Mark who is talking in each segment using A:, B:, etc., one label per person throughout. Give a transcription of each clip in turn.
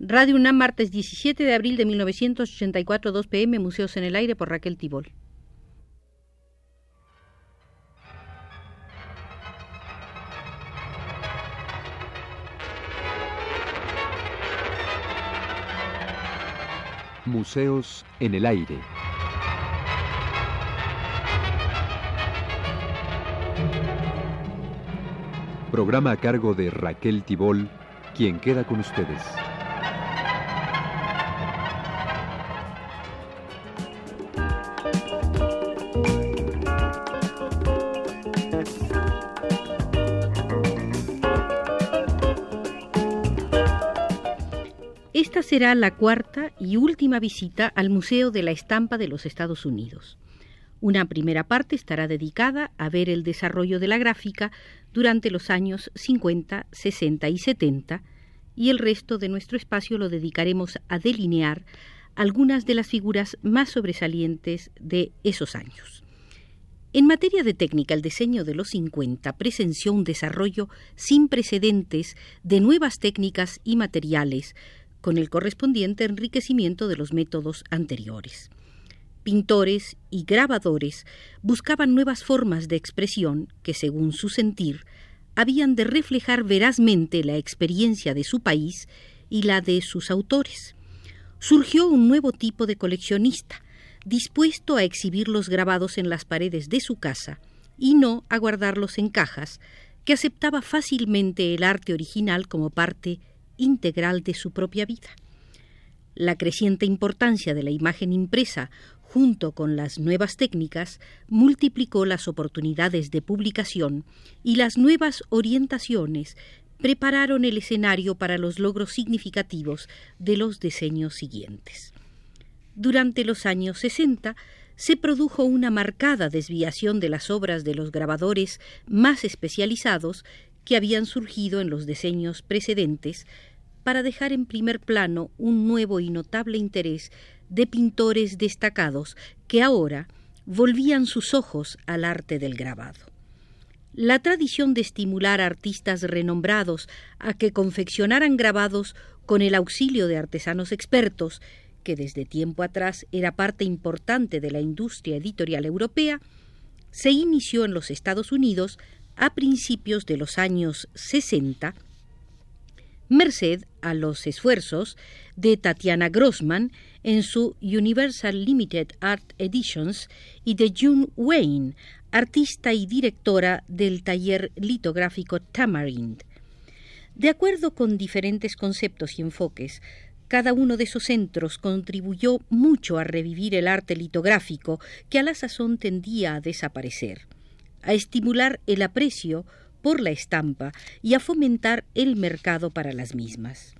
A: Radio UNAM, martes 17 de abril de 1984, 2 pm, Museos en el Aire por Raquel Tibol.
B: Museos en el Aire. Programa a cargo de Raquel Tibol, quien queda con ustedes.
A: Será la cuarta y última visita al Museo de la Estampa de los Estados Unidos. Una primera parte estará dedicada a ver el desarrollo de la gráfica durante los años 50, 60 y 70 y el resto de nuestro espacio lo dedicaremos a delinear algunas de las figuras más sobresalientes de esos años. En materia de técnica, el diseño de los 50 presenció un desarrollo sin precedentes de nuevas técnicas y materiales, con el correspondiente enriquecimiento de los métodos anteriores. Pintores y grabadores buscaban nuevas formas de expresión que, según su sentir, habían de reflejar verazmente la experiencia de su país y la de sus autores. Surgió un nuevo tipo de coleccionista, dispuesto a exhibir los grabados en las paredes de su casa y no a guardarlos en cajas, que aceptaba fácilmente el arte original como parte integral de su propia vida. La creciente importancia de la imagen impresa junto con las nuevas técnicas, multiplicó las oportunidades de publicación y las nuevas orientaciones prepararon el escenario para los logros significativos de los diseños siguientes. Durante los años 60 se produjo una marcada desviación de las obras de los grabadores más especializados que habían surgido en los diseños precedentes para dejar en primer plano un nuevo y notable interés de pintores destacados que ahora volvían sus ojos al arte del grabado. La tradición de estimular a artistas renombrados a que confeccionaran grabados con el auxilio de artesanos expertos, que desde tiempo atrás era parte importante de la industria editorial europea, se inició en los Estados Unidos a principios de los años 60 merced a los esfuerzos de Tatiana Grossman en su Universal Limited Art Editions y de June Wayne, artista y directora del taller litográfico Tamarind. De acuerdo con diferentes conceptos y enfoques, cada uno de esos centros contribuyó mucho a revivir el arte litográfico que a la sazón tendía a desaparecer, a estimular el aprecio por la estampa y a fomentar el mercado para las mismas.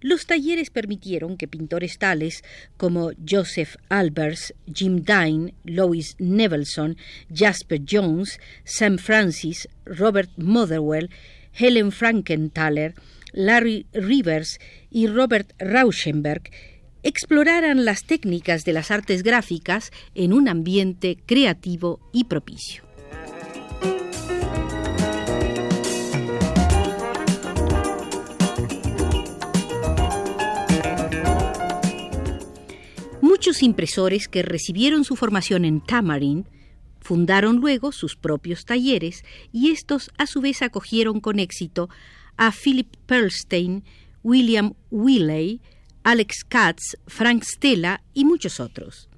A: Los talleres permitieron que pintores tales como Joseph Albers, Jim Dine, Lois Nevelson, Jasper Jones, Sam Francis, Robert Motherwell, Helen Frankenthaler, Larry Rivers y Robert Rauschenberg exploraran las técnicas de las artes gráficas en un ambiente creativo y propicio. Muchos impresores que recibieron su formación en Tamarind fundaron luego sus propios talleres y estos a su vez acogieron con éxito a Philip Perlstein, William Willey, Alex Katz, Frank Stella y muchos otros.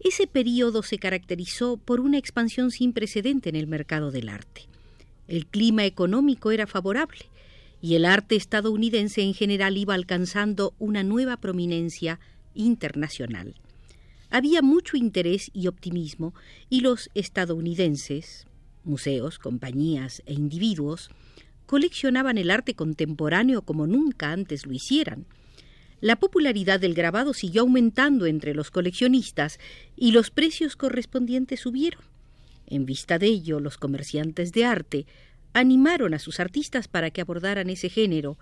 A: Ese periodo se caracterizó por una expansión sin precedente en el mercado del arte. El clima económico era favorable y el arte estadounidense en general iba alcanzando una nueva prominencia internacional. Había mucho interés y optimismo y los estadounidenses, museos, compañías e individuos, coleccionaban el arte contemporáneo como nunca antes lo hicieran. La popularidad del grabado siguió aumentando entre los coleccionistas y los precios correspondientes subieron. En vista de ello, los comerciantes de arte animaron a sus artistas para que abordaran ese género,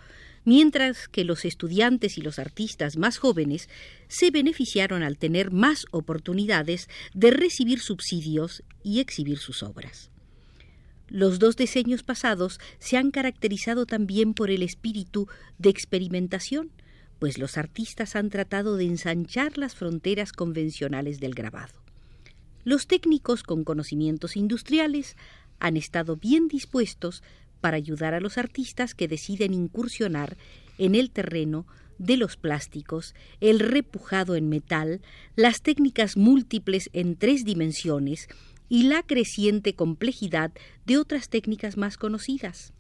A: mientras que los estudiantes y los artistas más jóvenes se beneficiaron al tener más oportunidades de recibir subsidios y exhibir sus obras. Los dos diseños pasados se han caracterizado también por el espíritu de experimentación, pues los artistas han tratado de ensanchar las fronteras convencionales del grabado. Los técnicos con conocimientos industriales han estado bien dispuestos para ayudar a los artistas que deciden incursionar en el terreno de los plásticos, el repujado en metal, las técnicas múltiples en tres dimensiones y la creciente complejidad de otras técnicas más conocidas.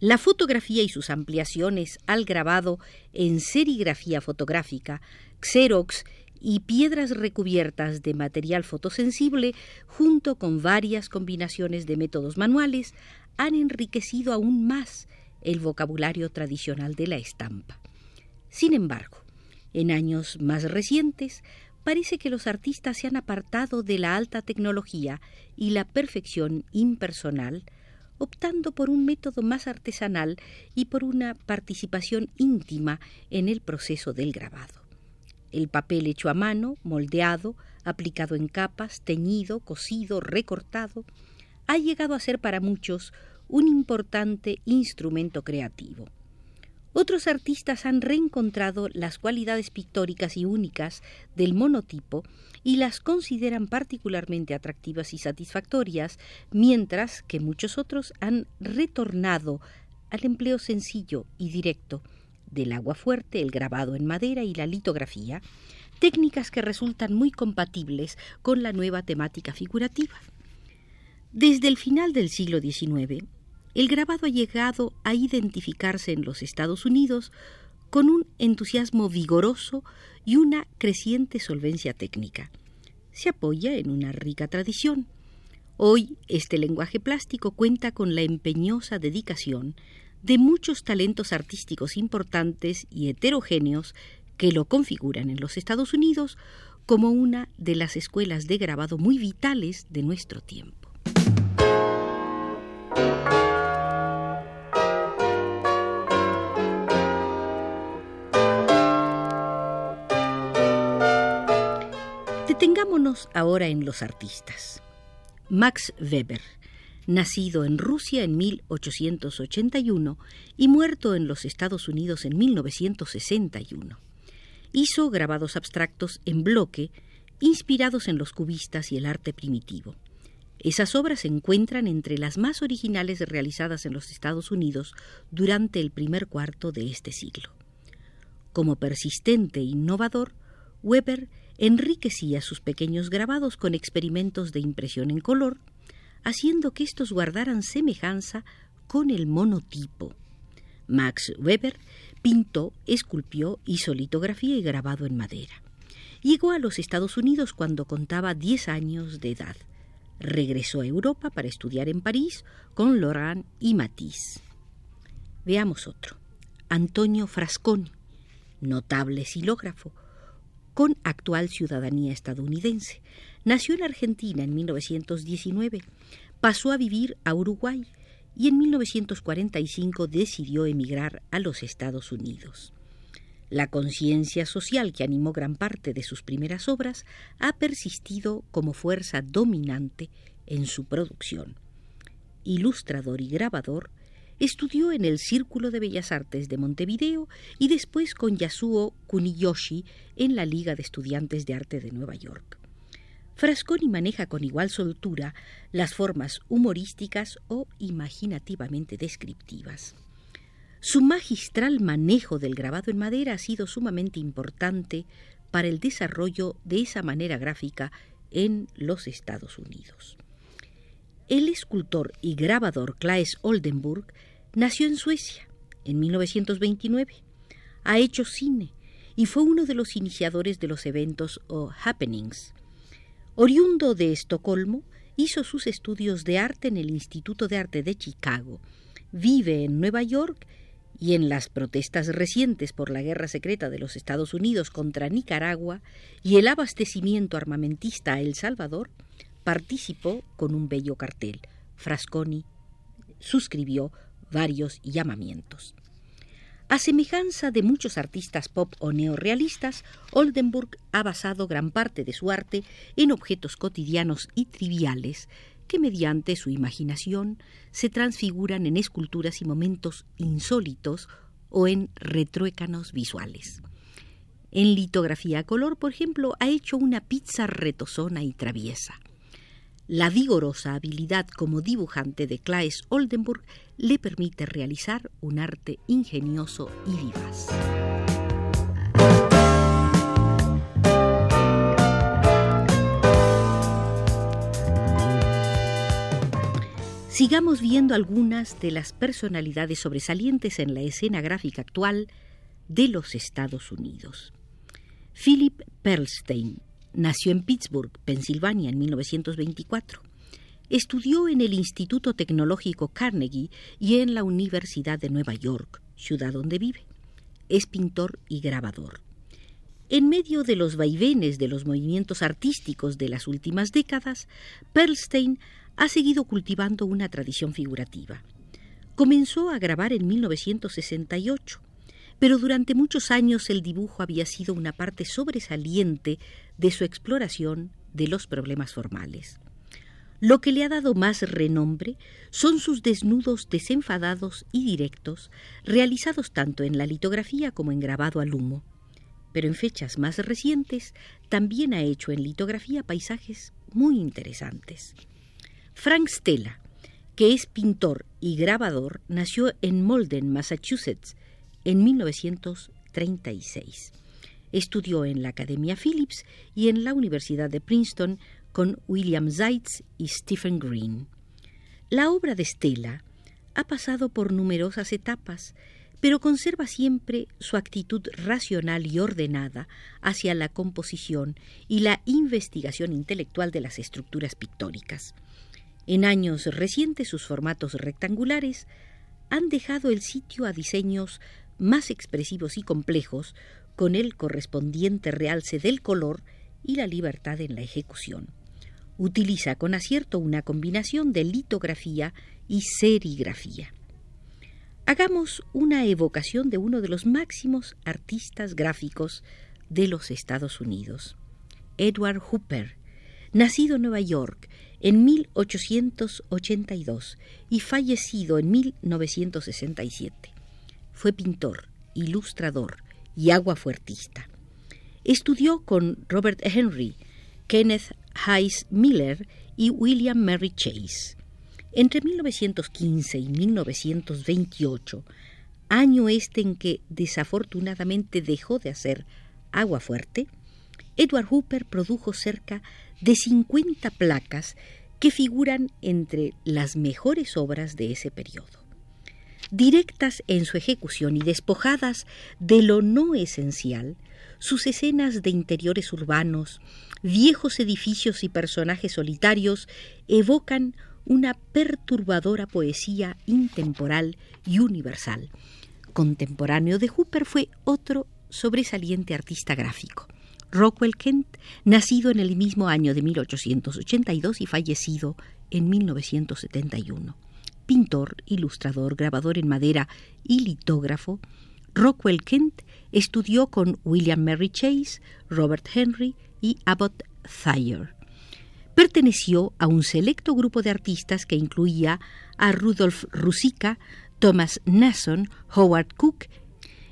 A: La fotografía y sus ampliaciones al grabado en serigrafía fotográfica, xerox y piedras recubiertas de material fotosensible, junto con varias combinaciones de métodos manuales, han enriquecido aún más el vocabulario tradicional de la estampa. Sin embargo, en años más recientes, parece que los artistas se han apartado de la alta tecnología y la perfección impersonal, optando por un método más artesanal y por una participación íntima en el proceso del grabado. El papel hecho a mano, moldeado, aplicado en capas, teñido, cosido, recortado, ha llegado a ser para muchos un importante instrumento creativo. Otros artistas han reencontrado las cualidades pictóricas y únicas del monotipo y las consideran particularmente atractivas y satisfactorias, mientras que muchos otros han retornado al empleo sencillo y directo del agua fuerte, el grabado en madera y la litografía, técnicas que resultan muy compatibles con la nueva temática figurativa. Desde el final del siglo XIX, el grabado ha llegado a identificarse en los Estados Unidos con un entusiasmo vigoroso y una creciente solvencia técnica. Se apoya en una rica tradición. Hoy este lenguaje plástico cuenta con la empeñosa dedicación de muchos talentos artísticos importantes y heterogéneos que lo configuran en los Estados Unidos como una de las escuelas de grabado muy vitales de nuestro tiempo. Detengámonos ahora en los artistas. Max Weber, nacido en Rusia en 1881 y muerto en los Estados Unidos en 1961. Hizo grabados abstractos en bloque inspirados en los cubistas y el arte primitivo. Esas obras se encuentran entre las más originales realizadas en los Estados Unidos durante el primer cuarto de este siglo. Como persistente e innovador, Weber enriquecía sus pequeños grabados con experimentos de impresión en color, haciendo que estos guardaran semejanza con el monotipo. Max Weber pintó, esculpió, hizo litografía y grabado en madera. Llegó a los Estados Unidos cuando contaba 10 años de edad. Regresó a Europa para estudiar en París con Laurent y Matisse. Veamos otro. Antonio Frasconi, notable silógrafo, con actual ciudadanía estadounidense. Nació en Argentina en 1919, pasó a vivir a Uruguay y en 1945 decidió emigrar a los Estados Unidos. La conciencia social que animó gran parte de sus primeras obras ha persistido como fuerza dominante en su producción. Ilustrador y grabador, Estudió en el Círculo de Bellas Artes de Montevideo y después con Yasuo Kuniyoshi en la Liga de Estudiantes de Arte de Nueva York. Frasconi maneja con igual soltura las formas humorísticas o imaginativamente descriptivas. Su magistral manejo del grabado en madera ha sido sumamente importante para el desarrollo de esa manera gráfica en los Estados Unidos. El escultor y grabador Claes Oldenburg nació en Suecia en 1929. Ha hecho cine y fue uno de los iniciadores de los eventos o happenings. Oriundo de Estocolmo, hizo sus estudios de arte en el Instituto de Arte de Chicago. Vive en Nueva York y en las protestas recientes por la guerra secreta de los Estados Unidos contra Nicaragua y el abastecimiento armamentista a El Salvador, participó con un bello cartel. Frasconi suscribió varios llamamientos. A semejanza de muchos artistas pop o neorrealistas, Oldenburg ha basado gran parte de su arte en objetos cotidianos y triviales que mediante su imaginación se transfiguran en esculturas y momentos insólitos o en retruécanos visuales. En litografía a color, por ejemplo, ha hecho una pizza retozona y traviesa. La vigorosa habilidad como dibujante de Claes Oldenburg le permite realizar un arte ingenioso y vivaz. Sigamos viendo algunas de las personalidades sobresalientes en la escena gráfica actual de los Estados Unidos. Philip Perlstein nació en Pittsburgh, Pensilvania, en 1924. Estudió en el Instituto Tecnológico Carnegie y en la Universidad de Nueva York, ciudad donde vive. Es pintor y grabador. En medio de los vaivenes de los movimientos artísticos de las últimas décadas, Perlstein ha seguido cultivando una tradición figurativa. Comenzó a grabar en 1968, pero durante muchos años el dibujo había sido una parte sobresaliente de su exploración de los problemas formales. Lo que le ha dado más renombre son sus desnudos desenfadados y directos, realizados tanto en la litografía como en grabado al humo. Pero en fechas más recientes también ha hecho en litografía paisajes muy interesantes. Frank Stella, que es pintor y grabador, nació en Malden, Massachusetts, en 1936. Estudió en la Academia Phillips y en la Universidad de Princeton con William Zeitz y Stephen Green. La obra de Stella ha pasado por numerosas etapas, pero conserva siempre su actitud racional y ordenada hacia la composición y la investigación intelectual de las estructuras pictóricas. En años recientes sus formatos rectangulares han dejado el sitio a diseños más expresivos y complejos con el correspondiente realce del color y la libertad en la ejecución. Utiliza con acierto una combinación de litografía y serigrafía. Hagamos una evocación de uno de los máximos artistas gráficos de los Estados Unidos, Edward Hooper, nacido en Nueva York en 1882 y fallecido en 1967. Fue pintor, ilustrador y aguafuertista. Estudió con Robert Henry, Kenneth Hayes Miller y William Mary Chase. Entre 1915 y 1928, año este en que desafortunadamente dejó de hacer agua fuerte, Edward Hooper produjo cerca de 50 placas que figuran entre las mejores obras de ese periodo. Directas en su ejecución y despojadas de lo no esencial, sus escenas de interiores urbanos, viejos edificios y personajes solitarios evocan una perturbadora poesía intemporal y universal. Contemporáneo de Hooper fue otro sobresaliente artista gráfico. Rockwell Kent, nacido en el mismo año de 1882 y fallecido en 1971. Pintor, ilustrador, grabador en madera y litógrafo, Rockwell Kent estudió con William Mary Chase, Robert Henry y Abbott Thayer. Perteneció a un selecto grupo de artistas que incluía a Rudolf Rusica, Thomas Nasson, Howard Cook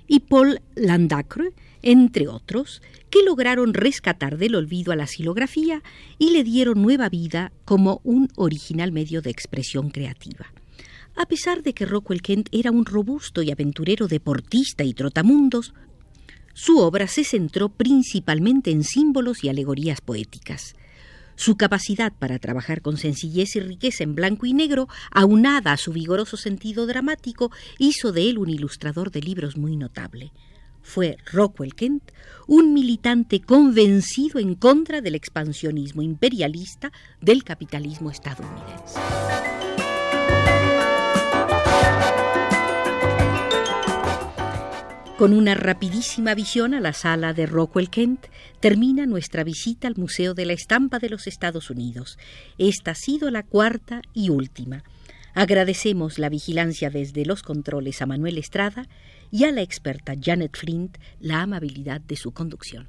A: y Paul Landacre, entre otros, que lograron rescatar del olvido a la silografía y le dieron nueva vida como un original medio de expresión creativa. A pesar de que Rockwell Kent era un robusto y aventurero deportista y trotamundos, su obra se centró principalmente en símbolos y alegorías poéticas. Su capacidad para trabajar con sencillez y riqueza en blanco y negro, aunada a su vigoroso sentido dramático, hizo de él un ilustrador de libros muy notable fue Rockwell Kent, un militante convencido en contra del expansionismo imperialista del capitalismo estadounidense. Con una rapidísima visión a la sala de Rockwell Kent, termina nuestra visita al Museo de la Estampa de los Estados Unidos. Esta ha sido la cuarta y última. Agradecemos la vigilancia desde los controles a Manuel Estrada y a la experta Janet Flint la amabilidad de su conducción.